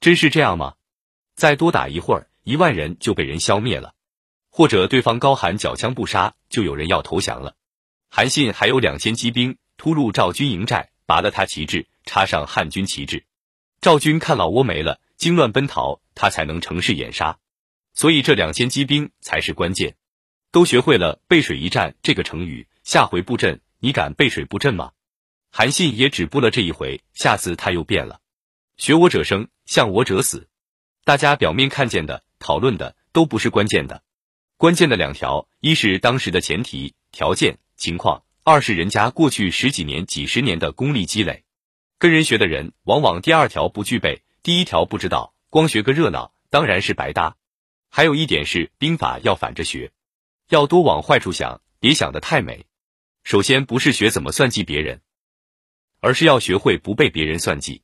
真是这样吗？再多打一会儿，一万人就被人消灭了，或者对方高喊缴枪不杀，就有人要投降了。韩信还有两千骑兵突入赵军营寨，拔了他旗帜，插上汉军旗帜。赵军看老窝没了，惊乱奔逃，他才能乘势掩杀。所以这两千骑兵才是关键。都学会了背水一战这个成语，下回布阵，你敢背水布阵吗？韩信也只布了这一回，下次他又变了。学我者生，向我者死。大家表面看见的、讨论的都不是关键的，关键的两条：一是当时的前提条件。情况，二是人家过去十几年、几十年的功力积累，跟人学的人往往第二条不具备，第一条不知道，光学个热闹当然是白搭。还有一点是兵法要反着学，要多往坏处想，别想得太美。首先不是学怎么算计别人，而是要学会不被别人算计，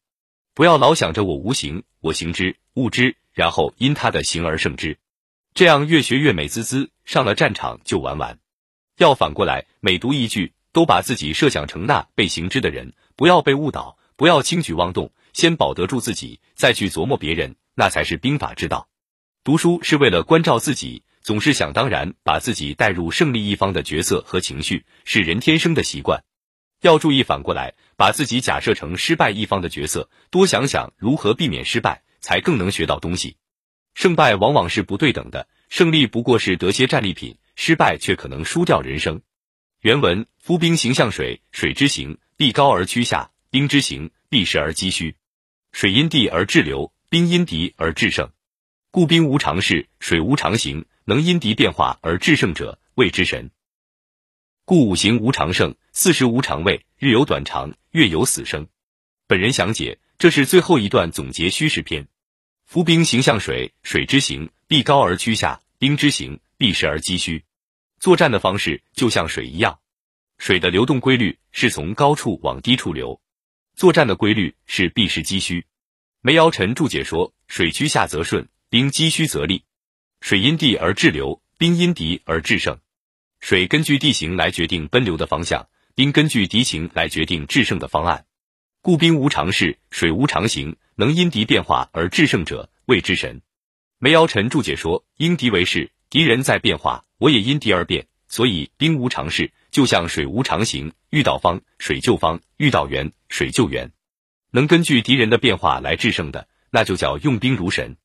不要老想着我无形，我行之，悟之，然后因他的行而胜之，这样越学越美滋滋，上了战场就完完。要反过来，每读一句，都把自己设想成那被行之的人，不要被误导，不要轻举妄动，先保得住自己，再去琢磨别人，那才是兵法之道。读书是为了关照自己，总是想当然把自己带入胜利一方的角色和情绪，是人天生的习惯。要注意反过来，把自己假设成失败一方的角色，多想想如何避免失败，才更能学到东西。胜败往往是不对等的，胜利不过是得些战利品。失败却可能输掉人生。原文：夫兵行向水，水之行必高而趋下；兵之行必实而积虚。水因地而制流，兵因敌而制胜。故兵无常势，水无常形，能因敌变化而制胜者，谓之神。故五行无常胜，四时无常位，日有短长，月有死生。本人详解，这是最后一段总结虚实篇。夫兵行向水，水之行必高而趋下；兵之行必实而击虚。作战的方式就像水一样，水的流动规律是从高处往低处流，作战的规律是避实击虚。梅尧臣注解说：水趋下则顺，兵击虚则利。水因地而制流，兵因敌而制胜。水根据地形来决定奔流的方向，兵根据敌情来决定制胜的方案。故兵无常势，水无常形，能因敌变化而制胜者，谓之神。梅尧臣注解说：因敌为势，敌人在变化。我也因敌而变，所以兵无常势，就像水无常形，遇到方水就方，遇到圆水就圆，能根据敌人的变化来制胜的，那就叫用兵如神。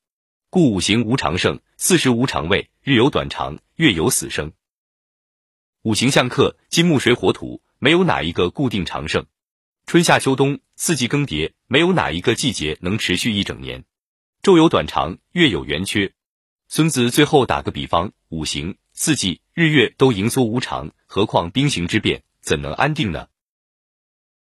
故五行无常胜，四时无常位，日有短长，月有死生。五行相克，金木水火土，没有哪一个固定长盛。春夏秋冬四季更迭，没有哪一个季节能持续一整年。昼有短长，月有圆缺。孙子最后打个比方，五行。四季日月都盈缩无常，何况兵行之变，怎能安定呢？